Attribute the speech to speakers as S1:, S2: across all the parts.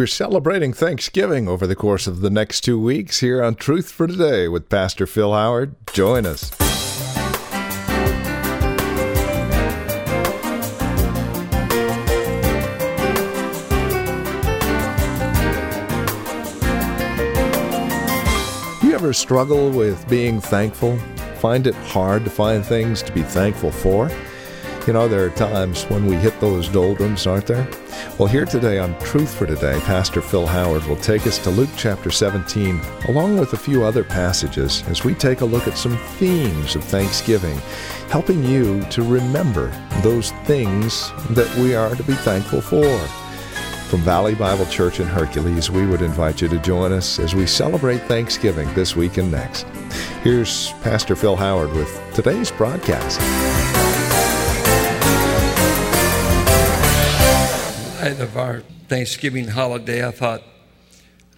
S1: We're celebrating Thanksgiving over the course of the next two weeks here on Truth for Today with Pastor Phil Howard. Join us. You ever struggle with being thankful? Find it hard to find things to be thankful for? You know, there are times when we hit those doldrums, aren't there? Well, here today on Truth for Today, Pastor Phil Howard will take us to Luke chapter 17, along with a few other passages, as we take a look at some themes of Thanksgiving, helping you to remember those things that we are to be thankful for. From Valley Bible Church in Hercules, we would invite you to join us as we celebrate Thanksgiving this week and next. Here's Pastor Phil Howard with today's broadcast.
S2: Of our Thanksgiving holiday, I thought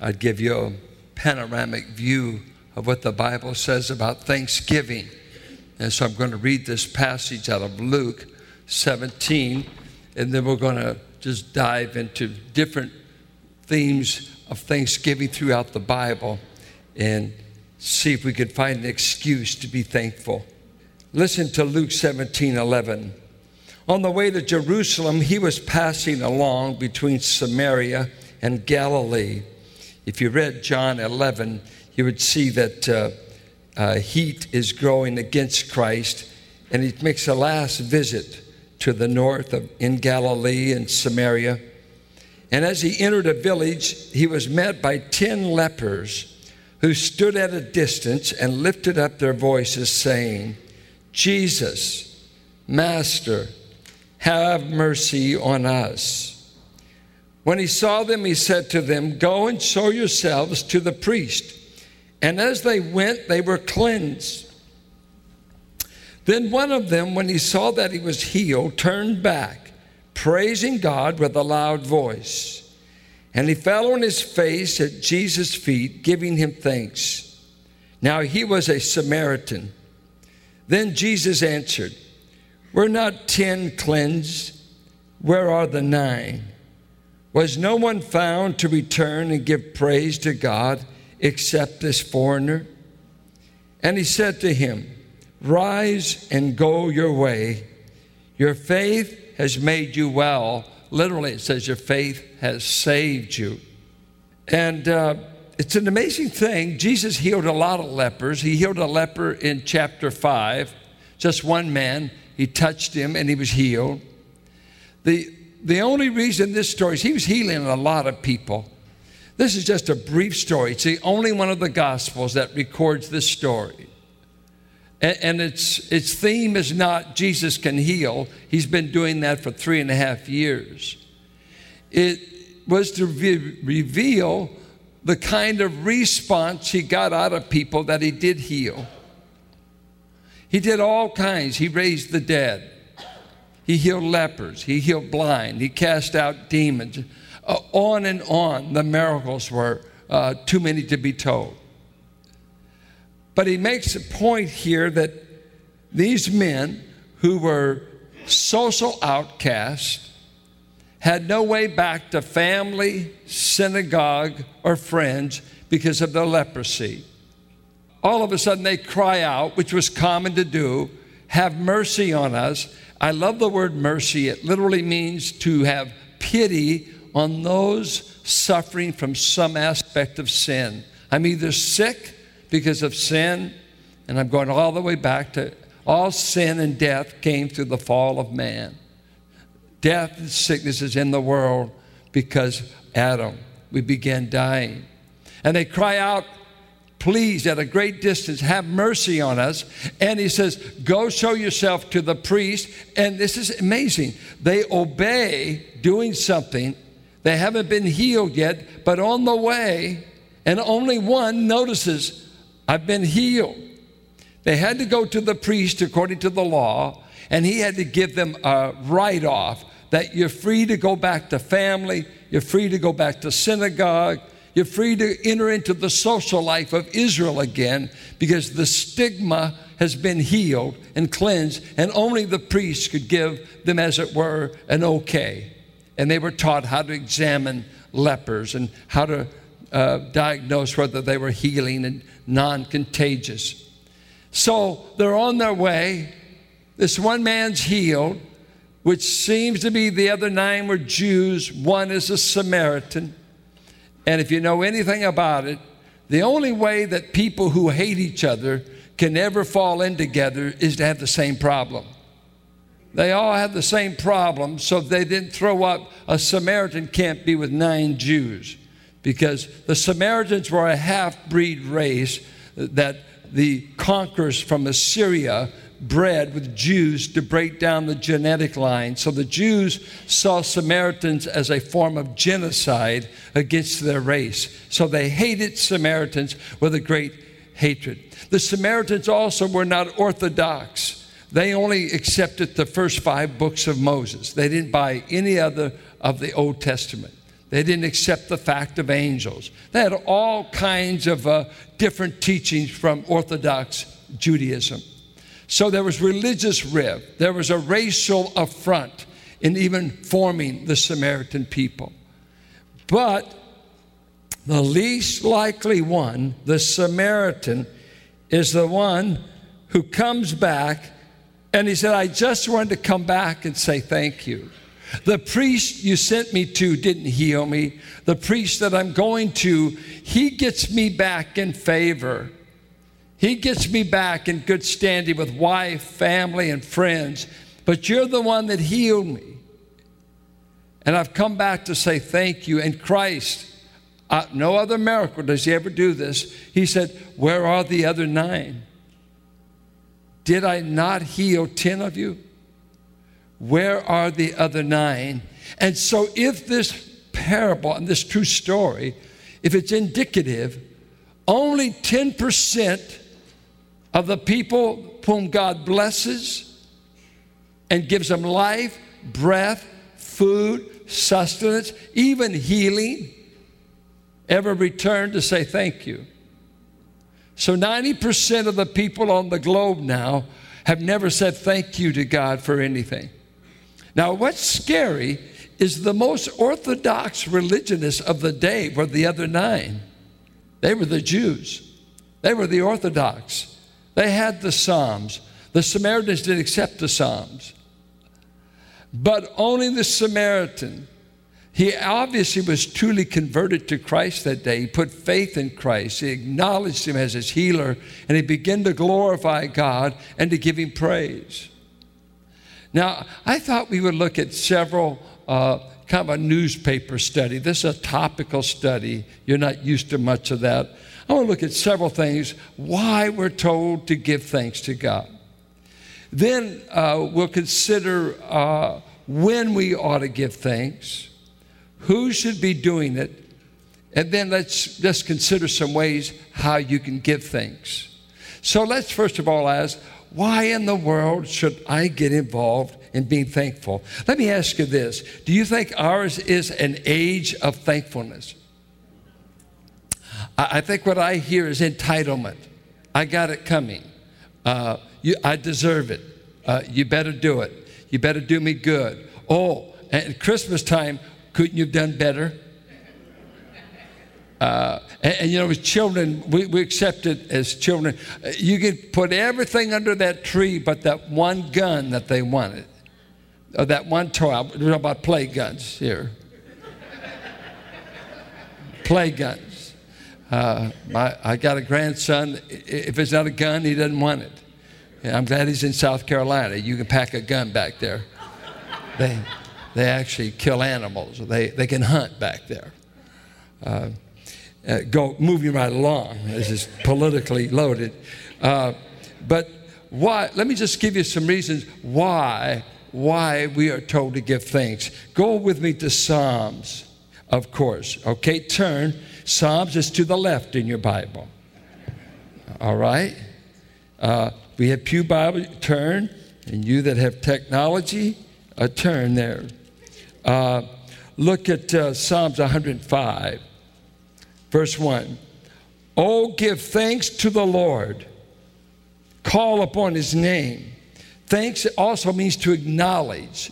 S2: I'd give you a panoramic view of what the Bible says about Thanksgiving. And so I'm going to read this passage out of Luke 17, and then we're going to just dive into different themes of Thanksgiving throughout the Bible and see if we could find an excuse to be thankful. Listen to Luke 17 11. On the way to Jerusalem, he was passing along between Samaria and Galilee. If you read John 11, you would see that uh, uh, heat is growing against Christ, and he makes a last visit to the north of, in Galilee and Samaria. And as he entered a village, he was met by ten lepers who stood at a distance and lifted up their voices, saying, Jesus, Master, have mercy on us. When he saw them, he said to them, Go and show yourselves to the priest. And as they went, they were cleansed. Then one of them, when he saw that he was healed, turned back, praising God with a loud voice. And he fell on his face at Jesus' feet, giving him thanks. Now he was a Samaritan. Then Jesus answered, were not ten cleansed? Where are the nine? Was no one found to return and give praise to God except this foreigner? And he said to him, Rise and go your way. Your faith has made you well. Literally, it says, Your faith has saved you. And uh, it's an amazing thing. Jesus healed a lot of lepers. He healed a leper in chapter 5, just one man. He touched him and he was healed. The, the only reason this story is he was healing a lot of people. This is just a brief story. It's the only one of the Gospels that records this story. And, and its, its theme is not Jesus can heal, he's been doing that for three and a half years. It was to re- reveal the kind of response he got out of people that he did heal. He did all kinds. He raised the dead. He healed lepers. He healed blind. He cast out demons. Uh, on and on, the miracles were uh, too many to be told. But he makes a point here that these men who were social outcasts had no way back to family, synagogue, or friends because of their leprosy all of a sudden they cry out, which was common to do, have mercy on us. I love the word mercy. It literally means to have pity on those suffering from some aspect of sin. I'm either sick because of sin, and I'm going all the way back to all sin and death came through the fall of man. Death and sickness is in the world because Adam, we began dying. And they cry out, please, at a great distance, have mercy on us. And he says, Go show yourself to the priest. And this is amazing. They obey doing something. They haven't been healed yet, but on the way, and only one notices, I've been healed. They had to go to the priest according to the law, and he had to give them a write off that you're free to go back to family, you're free to go back to synagogue, you're free to enter into the social life of Israel again because the stigma has been healed and cleansed, and only the priests could give them, as it were, an okay. And they were taught how to examine lepers and how to uh, diagnose whether they were healing and non contagious. So they're on their way. This one man's healed, which seems to be the other nine were Jews, one is a Samaritan. And if you know anything about it, the only way that people who hate each other can ever fall in together is to have the same problem. They all have the same problem, so they didn't throw up a Samaritan can't be with nine Jews because the Samaritans were a half breed race that the conquerors from Assyria bred with Jews to break down the genetic line. So the Jews saw Samaritans as a form of genocide against their race. So they hated Samaritans with a great hatred. The Samaritans also were not orthodox. They only accepted the first five books of Moses. They didn't buy any other of the Old Testament. They didn't accept the fact of angels. They had all kinds of uh, different teachings from Orthodox Judaism. So there was religious rift, there was a racial affront in even forming the Samaritan people. But the least likely one, the Samaritan, is the one who comes back and he said, I just wanted to come back and say thank you. The priest you sent me to didn't heal me. The priest that I'm going to, he gets me back in favor. He gets me back in good standing with wife, family, and friends. But you're the one that healed me. And I've come back to say thank you. And Christ, uh, no other miracle does he ever do this. He said, Where are the other nine? Did I not heal 10 of you? Where are the other nine? And so, if this parable and this true story, if it's indicative, only 10% of the people whom God blesses and gives them life, breath, food, sustenance, even healing, ever return to say thank you. So 90% of the people on the globe now have never said thank you to God for anything. Now, what's scary is the most orthodox religionists of the day were the other nine. They were the Jews, they were the Orthodox. They had the Psalms. The Samaritans didn't accept the Psalms. But only the Samaritan he obviously was truly converted to Christ that day. He put faith in Christ. He acknowledged him as his healer, and he began to glorify God and to give him praise. Now, I thought we would look at several uh, kind of a newspaper study. This is a topical study. You're not used to much of that. I want to look at several things why we're told to give thanks to God. Then uh, we'll consider uh, when we ought to give thanks who should be doing it, and then let's just consider some ways how you can give thanks. So let's first of all ask, why in the world should I get involved in being thankful? Let me ask you this Do you think ours is an age of thankfulness? I think what I hear is entitlement. I got it coming. Uh, you, I deserve it. Uh, you better do it. You better do me good. Oh, at Christmas time, couldn't you have done better? Uh, and, and, you know, as children, we, we accept it as children. Uh, you could put everything under that tree but that one gun that they wanted, or that one toy. We're talking about play guns here. play guns. Uh, my, I got a grandson. If it's not a gun, he doesn't want it. I'm glad he's in South Carolina. You can pack a gun back there. They, they actually kill animals. They, they can hunt back there. Uh, uh, go moving right along. This is politically loaded. Uh, but why? Let me just give you some reasons why why we are told to give thanks. Go with me to Psalms, of course. Okay, turn. Psalms is to the left in your Bible. All right. Uh, we have Pew Bible. Turn, and you that have technology, a turn there. Uh, look at uh, Psalms 105, verse 1. Oh, give thanks to the Lord, call upon his name. Thanks also means to acknowledge.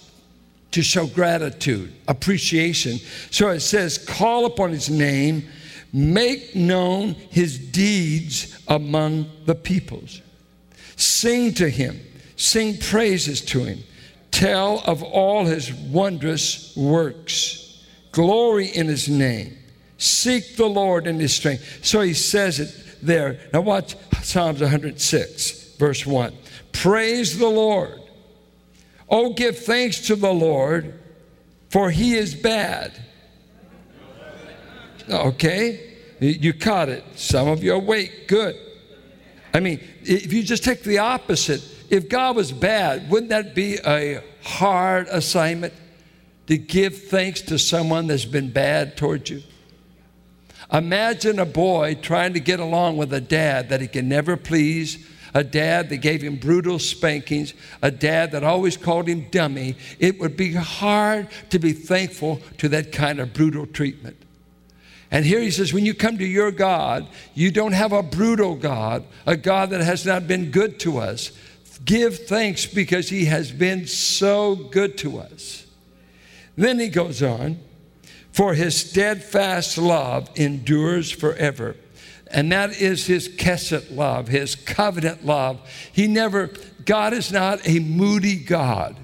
S2: to show gratitude, appreciation. So it says, call upon his name, make known his deeds among the peoples. Sing to him, sing praises to him, tell of all his wondrous works, glory in his name, seek the Lord in his strength. So he says it there. Now watch Psalms 106, verse 1. Praise the Lord Oh, give thanks to the Lord, for he is bad. Okay? You caught it. Some of you are awake. Good. I mean, if you just take the opposite, if God was bad, wouldn't that be a hard assignment to give thanks to someone that's been bad towards you? Imagine a boy trying to get along with a dad that he can never please, a dad that gave him brutal spankings, a dad that always called him dummy, it would be hard to be thankful to that kind of brutal treatment. And here he says, when you come to your God, you don't have a brutal God, a God that has not been good to us. Give thanks because he has been so good to us. Then he goes on, for his steadfast love endures forever. And that is his kesed love, his covenant love. He never, God is not a moody God.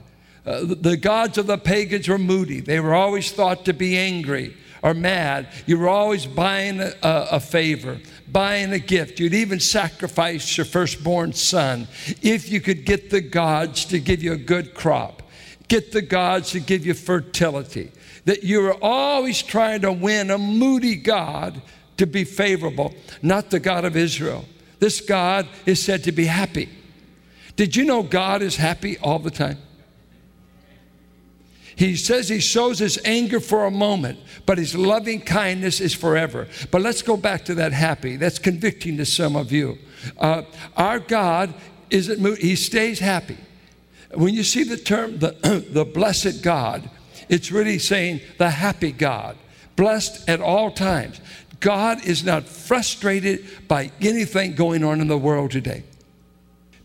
S2: Uh, the gods of the pagans were moody. They were always thought to be angry or mad. You were always buying a, a favor, buying a gift. You'd even sacrifice your firstborn son if you could get the gods to give you a good crop, get the gods to give you fertility. That you were always trying to win a moody God to be favorable, not the God of Israel. This God is said to be happy. Did you know God is happy all the time? He says he shows his anger for a moment, but his loving kindness is forever. But let's go back to that happy. That's convicting to some of you. Uh, our God isn't he stays happy. When you see the term the, the blessed God, it's really saying the happy God, blessed at all times. God is not frustrated by anything going on in the world today.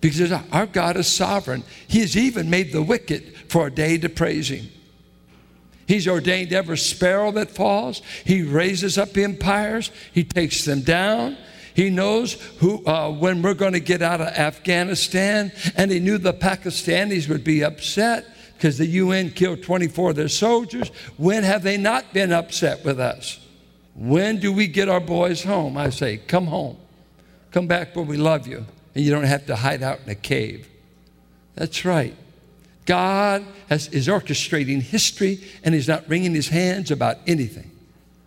S2: Because our God is sovereign. He has even made the wicked for a day to praise Him. He's ordained every sparrow that falls. He raises up empires. He takes them down. He knows who, uh, when we're going to get out of Afghanistan, and he knew the Pakistanis would be upset because the UN killed 24 of their soldiers. When have they not been upset with us? When do we get our boys home? I say, come home. Come back where we love you, and you don't have to hide out in a cave. That's right. God has, is orchestrating history, and He's not wringing His hands about anything.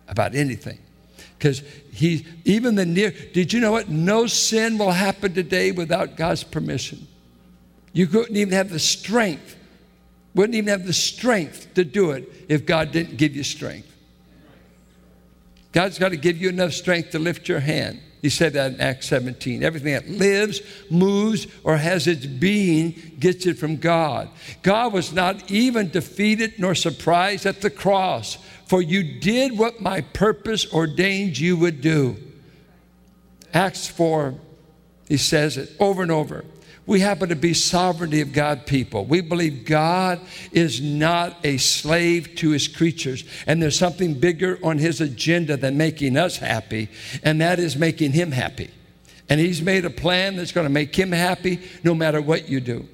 S2: About anything. Because He, even the near, did you know what? No sin will happen today without God's permission. You couldn't even have the strength, wouldn't even have the strength to do it if God didn't give you strength. God's got to give you enough strength to lift your hand. He said that in Acts 17. Everything that lives, moves, or has its being gets it from God. God was not even defeated nor surprised at the cross, for you did what my purpose ordained you would do. Acts 4, he says it over and over. We happen to be sovereignty of God people. We believe God is not a slave to his creatures. And there's something bigger on his agenda than making us happy, and that is making him happy. And he's made a plan that's going to make him happy no matter what you do.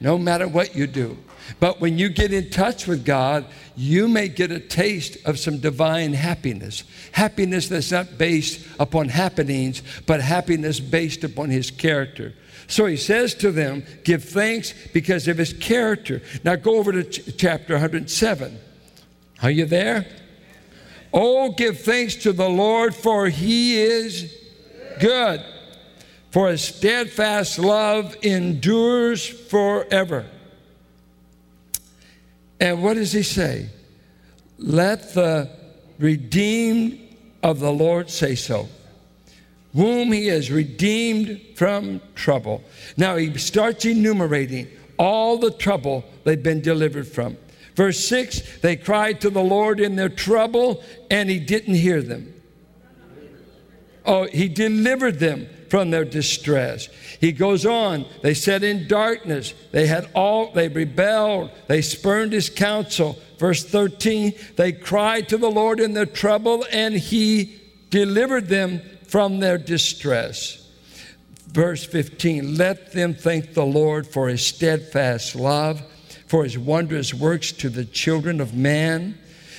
S2: No matter what you do. But when you get in touch with God, you may get a taste of some divine happiness. Happiness that's not based upon happenings, but happiness based upon his character. So he says to them, Give thanks because of his character. Now go over to ch- chapter 107. Are you there? Oh, give thanks to the Lord, for he is good, for his steadfast love endures forever. And what does he say? Let the redeemed of the Lord say so whom he has redeemed from trouble. Now he starts enumerating all the trouble they've been delivered from. Verse 6 they cried to the Lord in their trouble, and he didn't hear them. Oh, he delivered them from their distress. He goes on, they sat in darkness. They had all, they rebelled. They spurned his counsel. Verse 13, they cried to the Lord in their trouble, and he delivered them from their distress. Verse 15, let them thank the Lord for his steadfast love, for his wondrous works to the children of man.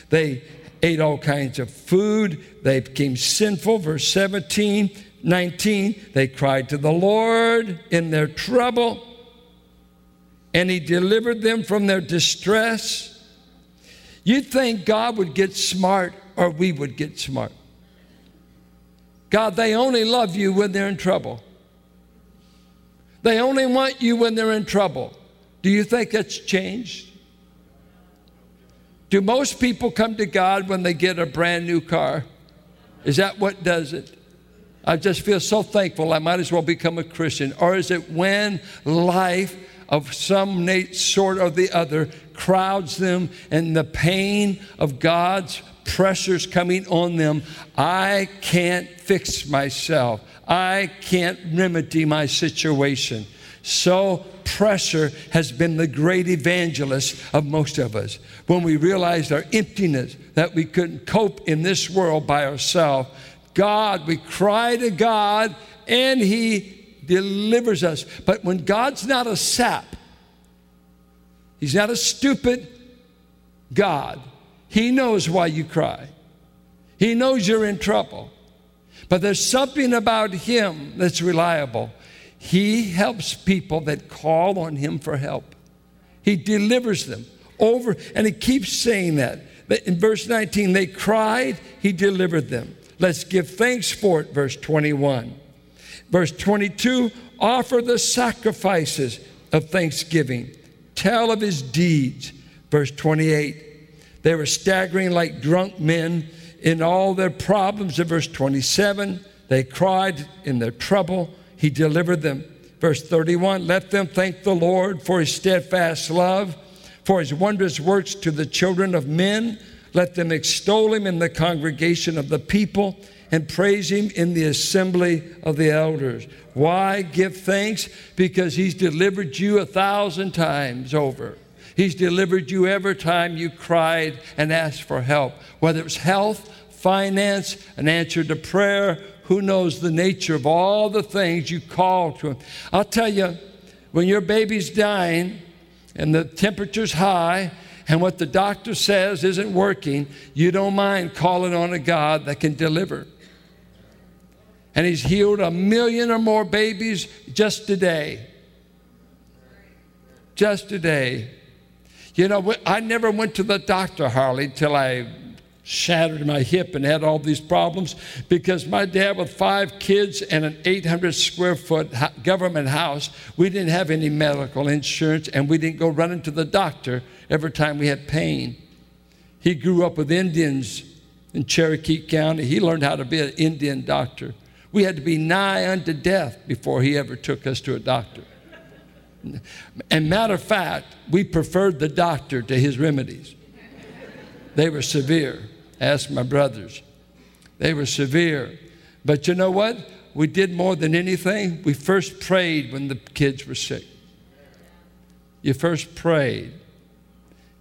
S2: They ate all kinds of food. They became sinful. Verse 17, 19, they cried to the Lord in their trouble, and he delivered them from their distress. You'd think God would get smart or we would get smart. God, they only love you when they're in trouble. They only want you when they're in trouble. Do you think that's changed? Do most people come to God when they get a brand new car? Is that what does it? I just feel so thankful I might as well become a Christian. Or is it when life of some sort or the other crowds them and the pain of God's pressures coming on them, I can't fix myself. I can't remedy my situation. So, pressure has been the great evangelist of most of us. When we realized our emptiness, that we couldn't cope in this world by ourselves, God, we cry to God and He delivers us. But when God's not a sap, He's not a stupid God, He knows why you cry. He knows you're in trouble. But there's something about Him that's reliable. He helps people that call on Him for help. He delivers them over, and He keeps saying that. In verse 19, they cried, He delivered them. Let's give thanks for it, verse 21. Verse 22, offer the sacrifices of thanksgiving. Tell of his deeds. Verse 28, they were staggering like drunk men in all their problems. In verse 27, they cried in their trouble. He delivered them. Verse 31 Let them thank the Lord for his steadfast love, for his wondrous works to the children of men. Let them extol him in the congregation of the people and praise him in the assembly of the elders. Why give thanks? Because he's delivered you a thousand times over. He's delivered you every time you cried and asked for help, whether it's health, finance, an answer to prayer. Who knows the nature of all the things you call to him? I'll tell you, when your baby's dying and the temperature's high and what the doctor says isn't working, you don't mind calling on a God that can deliver. And He's healed a million or more babies just today. Just today. You know, I never went to the doctor, Harley, till I shattered my hip and had all these problems because my dad, with five kids and an 800 square foot government house, we didn't have any medical insurance and we didn't go running to the doctor every time we had pain. He grew up with Indians in Cherokee County. He learned how to be an Indian doctor. We had to be nigh unto death before he ever took us to a doctor. And matter of fact, we preferred the doctor to his remedies. They were severe. Ask my brothers. They were severe. But you know what? We did more than anything. We first prayed when the kids were sick. You first prayed.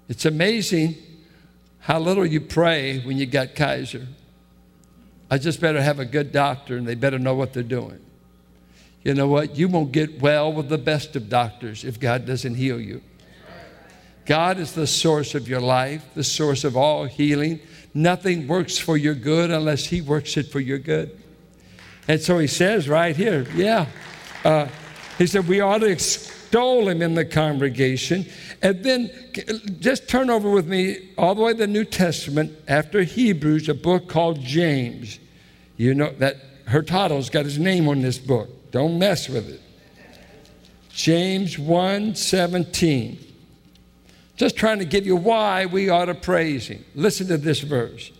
S2: It's amazing how little you pray when you got Kaiser. I just better have a good doctor and they better know what they're doing you know what? You won't get well with the best of doctors if God doesn't heal you. God is the source of your life, the source of all healing. Nothing works for your good unless He works it for your good. And so He says right here, yeah. Uh, he said, we ought to extol Him in the congregation. And then just turn over with me all the way to the New Testament after Hebrews, a book called James. You know that Hurtado's got his name on this book. Don't mess with it. James 1 17. Just trying to give you why we ought to praise him. Listen to this verse.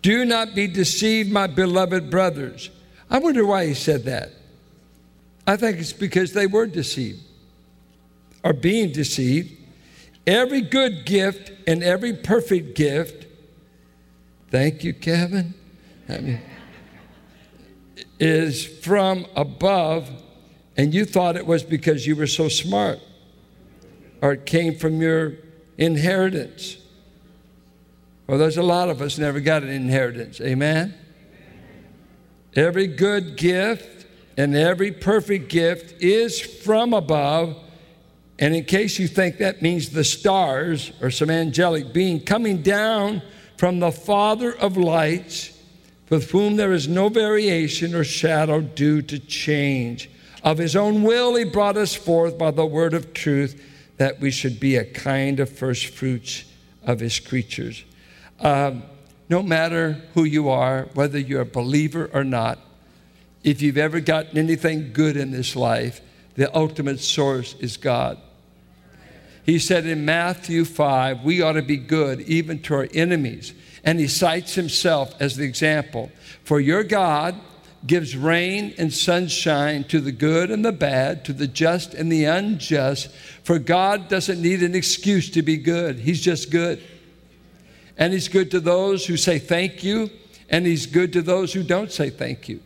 S2: Do not be deceived, my beloved brothers. I wonder why he said that. I think it's because they were deceived or being deceived. Every good gift and every perfect gift, thank you, Kevin. I mean, is from above, and you thought it was because you were so smart, or it came from your inheritance. Well, there's a lot of us never got an inheritance. Amen? Every good gift and every perfect gift is from above. And in case you think that means the stars or some angelic being coming down from the Father of lights, with whom there is no variation or shadow due to change. Of his own will, he brought us forth by the word of truth that we should be a kind of first fruits of his creatures. Um, no matter who you are, whether you're a believer or not, if you've ever gotten anything good in this life, the ultimate source is God. He said in Matthew 5, we ought to be good even to our enemies. And he cites himself as the example. For your God gives rain and sunshine to the good and the bad, to the just and the unjust. For God doesn't need an excuse to be good, He's just good. And He's good to those who say thank you, and He's good to those who don't say thank you.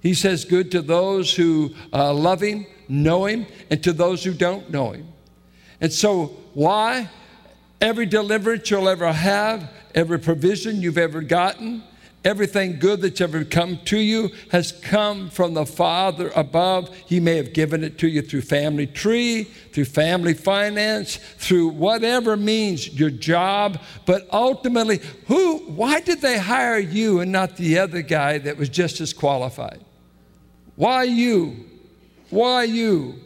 S2: He says good to those who uh, love Him, know Him, and to those who don't know Him. And so, why? Every deliverance you'll ever have, every provision you've ever gotten, everything good that's ever come to you has come from the Father above. He may have given it to you through family tree, through family finance, through whatever means your job, but ultimately, who why did they hire you and not the other guy that was just as qualified? Why you? Why you?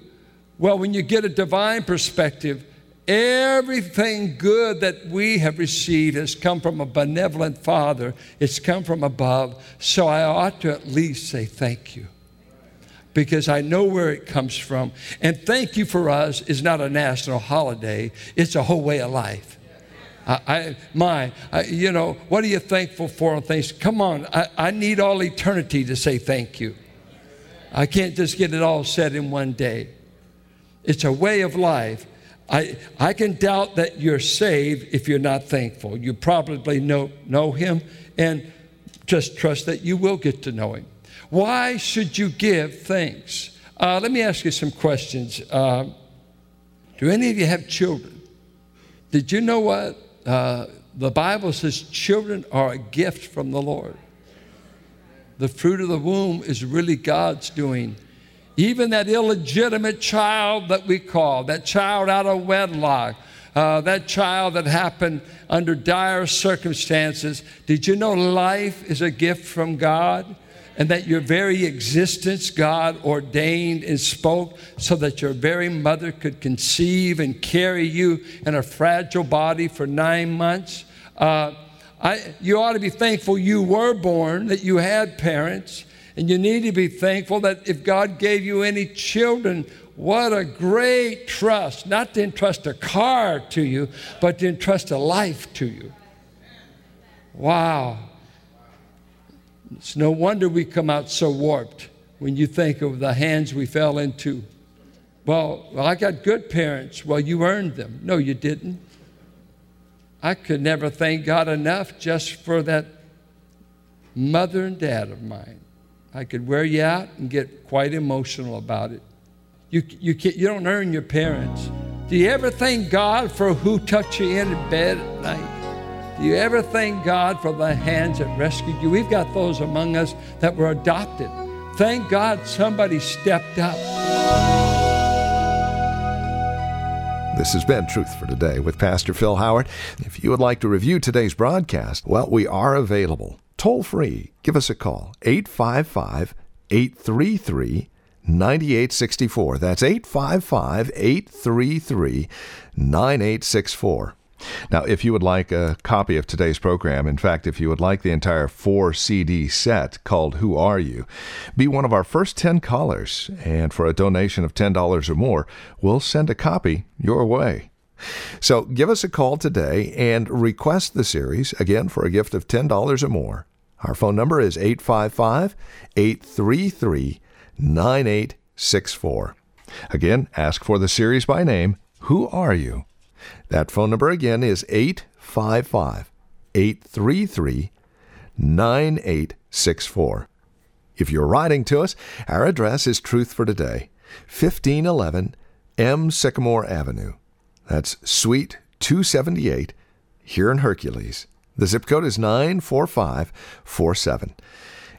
S2: Well, when you get a divine perspective, everything good that we have received has come from a benevolent Father. It's come from above. So I ought to at least say thank you because I know where it comes from. And thank you for us is not a national holiday, it's a whole way of life. I, I my, I, you know, what are you thankful for on things? Come on, I, I need all eternity to say thank you. I can't just get it all said in one day. It's a way of life. I, I can doubt that you're saved if you're not thankful. You probably know, know him and just trust that you will get to know him. Why should you give thanks? Uh, let me ask you some questions. Uh, do any of you have children? Did you know what? Uh, the Bible says children are a gift from the Lord. The fruit of the womb is really God's doing. Even that illegitimate child that we call, that child out of wedlock, uh, that child that happened under dire circumstances. Did you know life is a gift from God? And that your very existence God ordained and spoke so that your very mother could conceive and carry you in a fragile body for nine months? Uh, I, you ought to be thankful you were born, that you had parents, and you need to be thankful that if God gave you any children, what a great trust, not to entrust a car to you, but to entrust a life to you. Wow. It's no wonder we come out so warped when you think of the hands we fell into. Well, well, I got good parents. Well, you earned them. No, you didn't. I could never thank God enough just for that mother and dad of mine. I could wear you out and get quite emotional about it. You, you, you don't earn your parents. Do you ever thank God for who tucked you in bed at night? Do you ever thank God for the hands that rescued you? We've got those among us that were adopted. Thank God somebody stepped up.
S1: This has been Truth for Today with Pastor Phil Howard. If you would like to review today's broadcast, well, we are available toll free. Give us a call 855 833 9864. That's 855 833 9864. Now, if you would like a copy of today's program, in fact, if you would like the entire four CD set called Who Are You, be one of our first 10 callers, and for a donation of $10 or more, we'll send a copy your way. So give us a call today and request the series, again, for a gift of $10 or more. Our phone number is 855 833 9864. Again, ask for the series by name, Who Are You? That phone number again is 855 833 9864. If you're writing to us, our address is Truth for Today, 1511 M. Sycamore Avenue. That's Suite 278 here in Hercules. The zip code is 94547.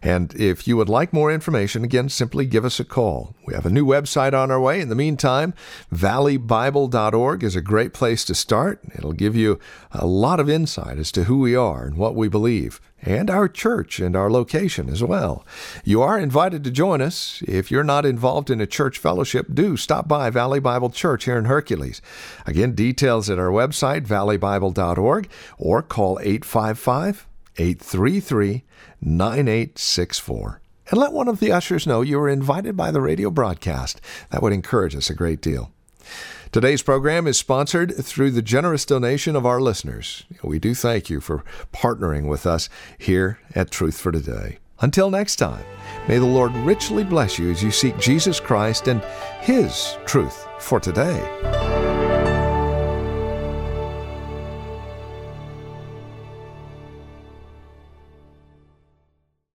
S1: And if you would like more information, again, simply give us a call. We have a new website on our way. In the meantime, valleybible.org is a great place to start. It'll give you a lot of insight as to who we are and what we believe, and our church and our location as well. You are invited to join us. If you're not involved in a church fellowship, do stop by Valley Bible Church here in Hercules. Again, details at our website, valleybible.org, or call 855 833 9864. And let one of the ushers know you were invited by the radio broadcast. That would encourage us a great deal. Today's program is sponsored through the generous donation of our listeners. We do thank you for partnering with us here at Truth for Today. Until next time, may the Lord richly bless you as you seek Jesus Christ and His truth for today.